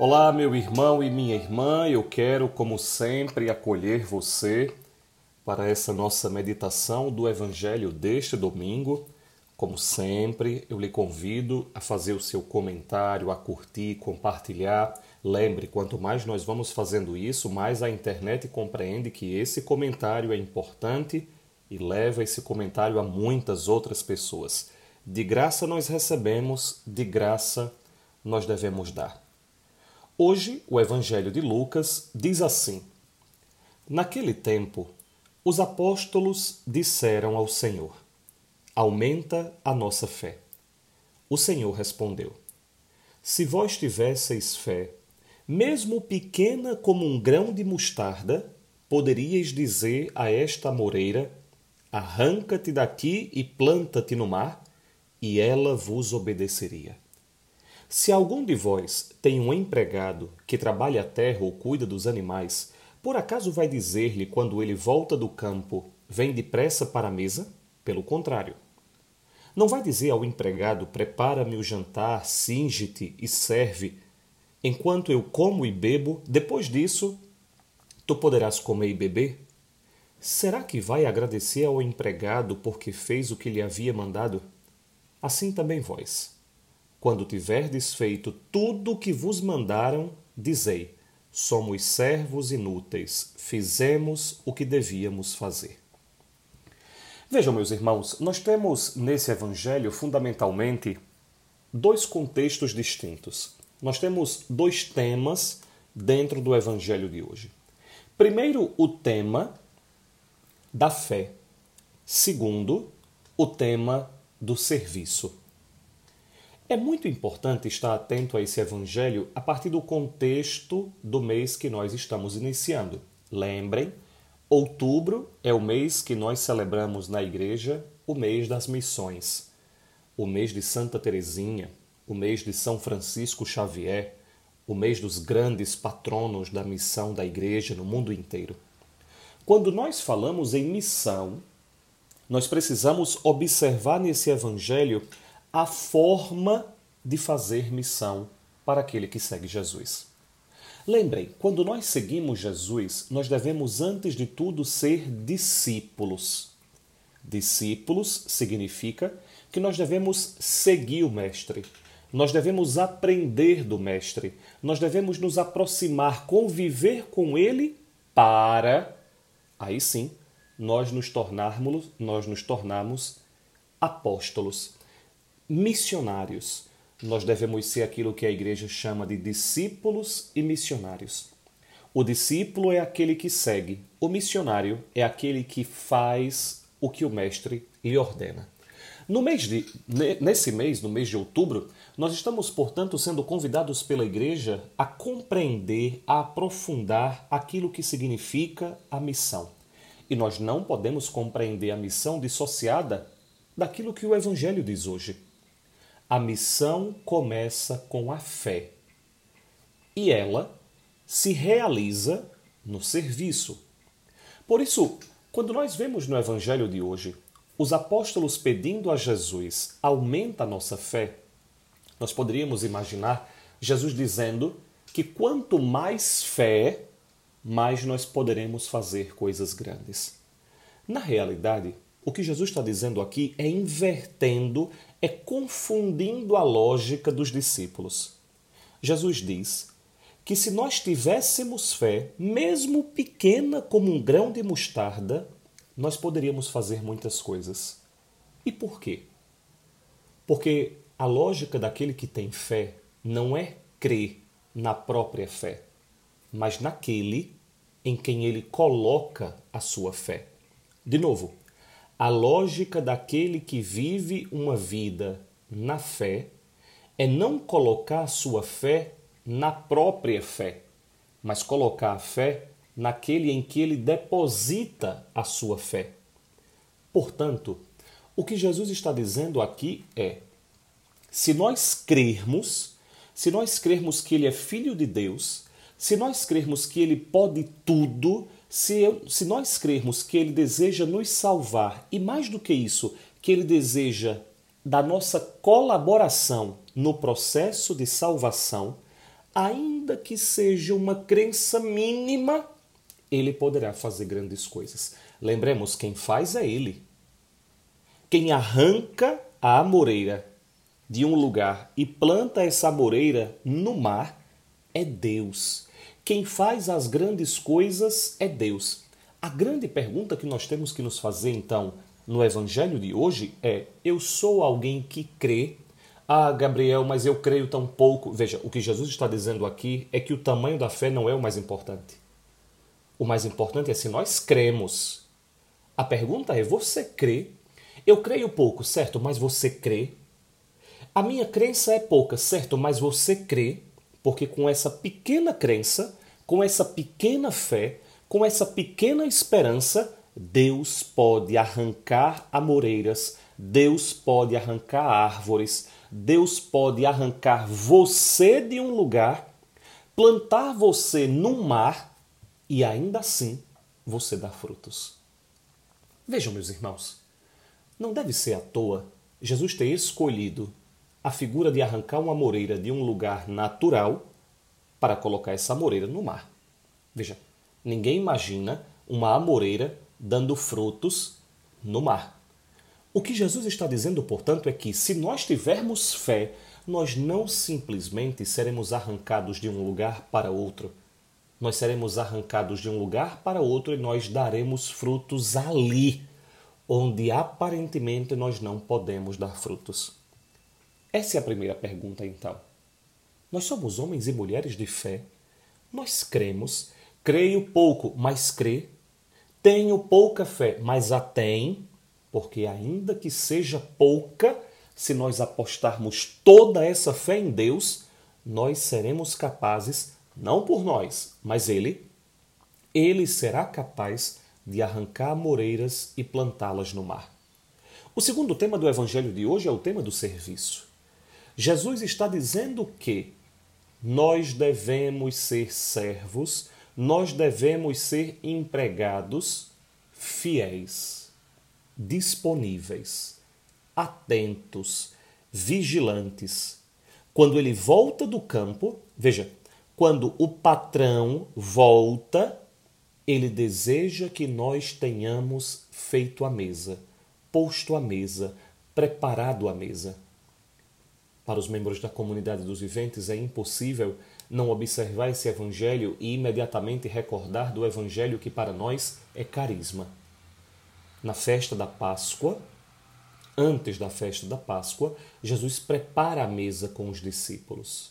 Olá, meu irmão e minha irmã, eu quero, como sempre, acolher você para essa nossa meditação do Evangelho deste domingo. Como sempre, eu lhe convido a fazer o seu comentário, a curtir, compartilhar. Lembre, quanto mais nós vamos fazendo isso, mais a internet compreende que esse comentário é importante e leva esse comentário a muitas outras pessoas. De graça nós recebemos, de graça nós devemos dar. Hoje, o Evangelho de Lucas diz assim: Naquele tempo, os apóstolos disseram ao Senhor: Aumenta a nossa fé. O Senhor respondeu: Se vós tivesseis fé, mesmo pequena como um grão de mostarda, poderíeis dizer a esta moreira: Arranca-te daqui e planta-te no mar, e ela vos obedeceria. Se algum de vós tem um empregado que trabalha a terra ou cuida dos animais, por acaso vai dizer-lhe quando ele volta do campo, vem depressa para a mesa? Pelo contrário. Não vai dizer ao empregado, prepara-me o jantar, singe-te e serve, enquanto eu como e bebo, depois disso, tu poderás comer e beber? Será que vai agradecer ao empregado porque fez o que lhe havia mandado? Assim também vós quando tiverdes feito tudo o que vos mandaram, dizei: Somos servos inúteis, fizemos o que devíamos fazer. Vejam, meus irmãos, nós temos nesse evangelho fundamentalmente dois contextos distintos. Nós temos dois temas dentro do evangelho de hoje. Primeiro, o tema da fé. Segundo, o tema do serviço. É muito importante estar atento a esse evangelho a partir do contexto do mês que nós estamos iniciando. Lembrem, outubro é o mês que nós celebramos na igreja, o mês das missões, o mês de Santa Teresinha, o mês de São Francisco Xavier, o mês dos grandes patronos da missão da igreja no mundo inteiro. Quando nós falamos em missão, nós precisamos observar nesse evangelho a forma de fazer missão para aquele que segue Jesus. Lembrem, quando nós seguimos Jesus, nós devemos, antes de tudo, ser discípulos. Discípulos significa que nós devemos seguir o Mestre, nós devemos aprender do Mestre, nós devemos nos aproximar, conviver com Ele para, aí sim, nós nos tornarmos, nós nos tornarmos apóstolos missionários. Nós devemos ser aquilo que a igreja chama de discípulos e missionários. O discípulo é aquele que segue, o missionário é aquele que faz o que o mestre lhe ordena. No mês de, nesse mês, no mês de outubro, nós estamos, portanto, sendo convidados pela igreja a compreender, a aprofundar aquilo que significa a missão. E nós não podemos compreender a missão dissociada daquilo que o Evangelho diz hoje. A missão começa com a fé e ela se realiza no serviço. Por isso, quando nós vemos no Evangelho de hoje os apóstolos pedindo a Jesus aumenta a nossa fé, nós poderíamos imaginar Jesus dizendo que quanto mais fé, mais nós poderemos fazer coisas grandes. Na realidade, o que Jesus está dizendo aqui é invertendo, é confundindo a lógica dos discípulos. Jesus diz que se nós tivéssemos fé, mesmo pequena como um grão de mostarda, nós poderíamos fazer muitas coisas. E por quê? Porque a lógica daquele que tem fé não é crer na própria fé, mas naquele em quem ele coloca a sua fé. De novo, a lógica daquele que vive uma vida na fé é não colocar sua fé na própria fé, mas colocar a fé naquele em que ele deposita a sua fé. Portanto, o que Jesus está dizendo aqui é: se nós crermos, se nós crermos que ele é filho de Deus, se nós crermos que ele pode tudo, se, eu, se nós crermos que Ele deseja nos salvar e, mais do que isso, que Ele deseja da nossa colaboração no processo de salvação, ainda que seja uma crença mínima, ele poderá fazer grandes coisas. Lembremos, quem faz é ele. Quem arranca a amoreira de um lugar e planta essa amoreira no mar é Deus. Quem faz as grandes coisas é Deus. A grande pergunta que nós temos que nos fazer então no evangelho de hoje é: eu sou alguém que crê? Ah, Gabriel, mas eu creio tão pouco. Veja, o que Jesus está dizendo aqui é que o tamanho da fé não é o mais importante. O mais importante é se nós cremos. A pergunta é: você crê? Eu creio pouco, certo, mas você crê? A minha crença é pouca, certo, mas você crê? Porque com essa pequena crença, com essa pequena fé, com essa pequena esperança, Deus pode arrancar amoreiras, Deus pode arrancar árvores, Deus pode arrancar você de um lugar, plantar você num mar e ainda assim você dá frutos. Vejam, meus irmãos, não deve ser à toa Jesus ter escolhido a figura de arrancar uma moreira de um lugar natural para colocar essa amoreira no mar. Veja, ninguém imagina uma amoreira dando frutos no mar. O que Jesus está dizendo, portanto, é que se nós tivermos fé, nós não simplesmente seremos arrancados de um lugar para outro. Nós seremos arrancados de um lugar para outro e nós daremos frutos ali, onde aparentemente nós não podemos dar frutos. Essa é a primeira pergunta, então. Nós somos homens e mulheres de fé. Nós cremos. Creio pouco, mas crê. Tenho pouca fé, mas a tem, porque ainda que seja pouca, se nós apostarmos toda essa fé em Deus, nós seremos capazes, não por nós, mas Ele, Ele será capaz de arrancar moreiras e plantá-las no mar. O segundo tema do Evangelho de hoje é o tema do serviço. Jesus está dizendo que nós devemos ser servos, nós devemos ser empregados fiéis, disponíveis, atentos, vigilantes. Quando ele volta do campo, veja, quando o patrão volta, ele deseja que nós tenhamos feito a mesa, posto a mesa, preparado a mesa. Para os membros da comunidade dos viventes é impossível não observar esse evangelho e imediatamente recordar do evangelho que para nós é carisma. Na festa da Páscoa, antes da festa da Páscoa, Jesus prepara a mesa com os discípulos.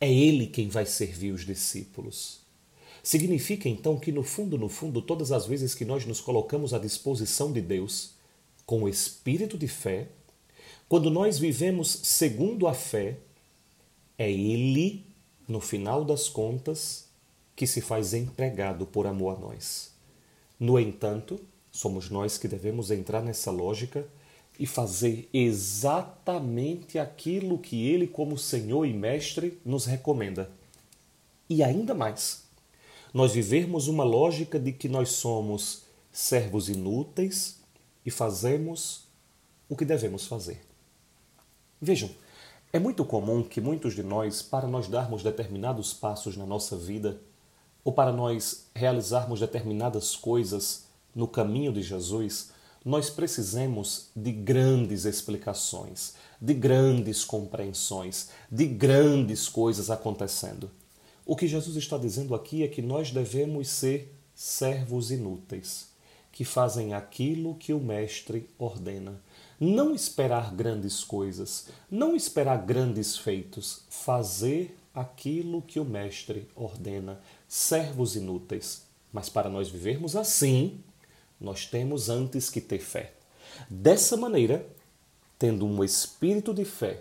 É ele quem vai servir os discípulos. Significa então que, no fundo, no fundo, todas as vezes que nós nos colocamos à disposição de Deus, com o espírito de fé, quando nós vivemos segundo a fé, é Ele, no final das contas, que se faz empregado por amor a nós. No entanto, somos nós que devemos entrar nessa lógica e fazer exatamente aquilo que Ele, como Senhor e Mestre, nos recomenda. E ainda mais, nós vivermos uma lógica de que nós somos servos inúteis e fazemos o que devemos fazer. Vejam, é muito comum que muitos de nós, para nós darmos determinados passos na nossa vida, ou para nós realizarmos determinadas coisas no caminho de Jesus, nós precisemos de grandes explicações, de grandes compreensões, de grandes coisas acontecendo. O que Jesus está dizendo aqui é que nós devemos ser servos inúteis, que fazem aquilo que o Mestre ordena não esperar grandes coisas, não esperar grandes feitos, fazer aquilo que o Mestre ordena, servos inúteis. Mas para nós vivermos assim, nós temos antes que ter fé. Dessa maneira, tendo um espírito de fé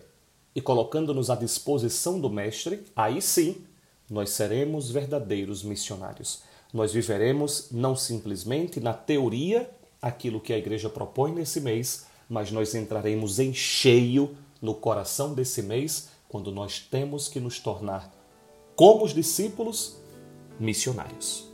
e colocando-nos à disposição do Mestre, aí sim nós seremos verdadeiros missionários. Nós viveremos não simplesmente na teoria aquilo que a igreja propõe nesse mês, mas nós entraremos em cheio no coração desse mês quando nós temos que nos tornar, como os discípulos, missionários.